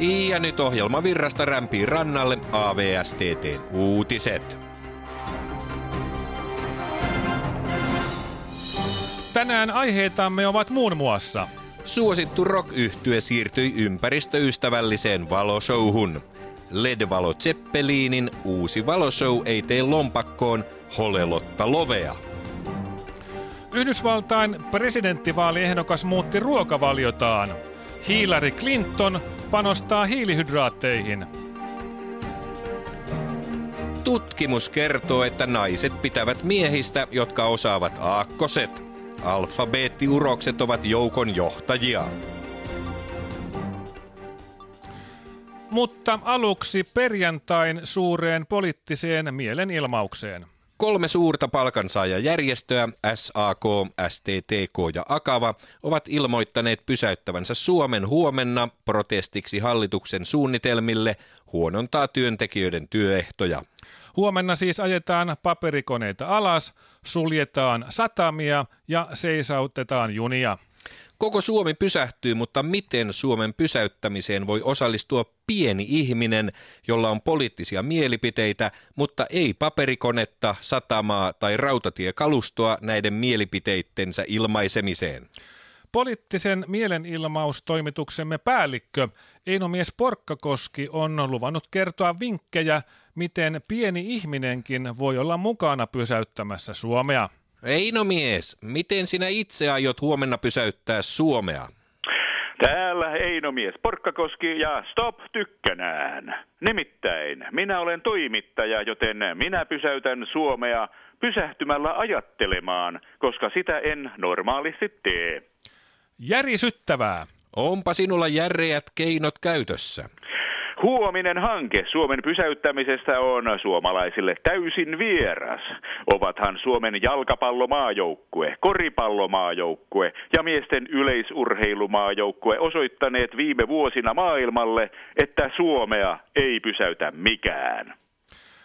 Ja nyt ohjelma virrasta rämpii rannalle AVSTTn uutiset. Tänään aiheitamme ovat muun muassa Suosittu rock siirtyi ympäristöystävälliseen valoshowhun. LED-valo Zeppelinin uusi valoshow ei tee lompakkoon holelotta lovea. Yhdysvaltain presidenttivaaliehdokas muutti ruokavaliotaan. Hillary Clinton panostaa hiilihydraatteihin. Tutkimus kertoo, että naiset pitävät miehistä, jotka osaavat aakkoset. Alfabeettiurokset ovat joukon johtajia. Mutta aluksi perjantain suureen poliittiseen mielenilmaukseen. Kolme suurta palkansaajajärjestöä, SAK, STTK ja Akava, ovat ilmoittaneet pysäyttävänsä Suomen huomenna protestiksi hallituksen suunnitelmille huonontaa työntekijöiden työehtoja. Huomenna siis ajetaan paperikoneita alas, suljetaan satamia ja seisautetaan junia. Koko Suomi pysähtyy, mutta miten Suomen pysäyttämiseen voi osallistua pieni ihminen, jolla on poliittisia mielipiteitä, mutta ei paperikonetta, satamaa tai rautatiekalustoa näiden mielipiteittensä ilmaisemiseen? Poliittisen mielenilmaustoimituksemme päällikkö Einomies Porkkakoski on luvannut kertoa vinkkejä, miten pieni ihminenkin voi olla mukana pysäyttämässä Suomea. Eino mies, miten sinä itse aiot huomenna pysäyttää Suomea? Täällä Einomies Porkkakoski ja Stop Tykkänään. Nimittäin minä olen toimittaja, joten minä pysäytän Suomea pysähtymällä ajattelemaan, koska sitä en normaalisti tee. Järisyttävää. Onpa sinulla järeät keinot käytössä. Huominen hanke Suomen pysäyttämisestä on suomalaisille täysin vieras. Ovathan Suomen jalkapallomaajoukkue, koripallomaajoukkue ja miesten yleisurheilumaajoukkue osoittaneet viime vuosina maailmalle, että Suomea ei pysäytä mikään.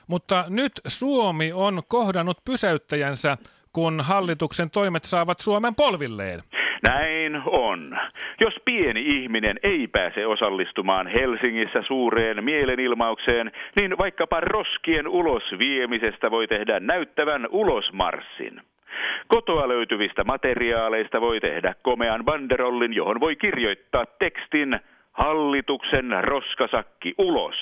Mutta nyt Suomi on kohdannut pysäyttäjänsä, kun hallituksen toimet saavat Suomen polvilleen. Näin on. Jos pieni ihminen ei pääse osallistumaan Helsingissä suureen mielenilmaukseen, niin vaikkapa roskien ulos viemisestä voi tehdä näyttävän ulosmarssin. Kotoa löytyvistä materiaaleista voi tehdä komean banderollin, johon voi kirjoittaa tekstin Hallituksen roskasakki ulos.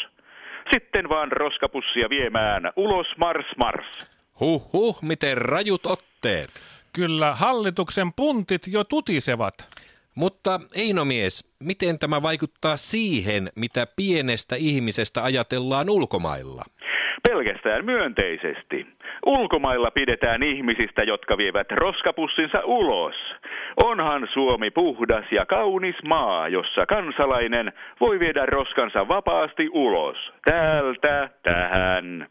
Sitten vaan roskapussia viemään ulos mars mars. Huh huh, miten rajut otteet. Kyllä hallituksen puntit jo tutisevat. Mutta Eino mies, miten tämä vaikuttaa siihen, mitä pienestä ihmisestä ajatellaan ulkomailla? Pelkästään myönteisesti. Ulkomailla pidetään ihmisistä, jotka vievät roskapussinsa ulos. Onhan Suomi puhdas ja kaunis maa, jossa kansalainen voi viedä roskansa vapaasti ulos. Täältä tähän.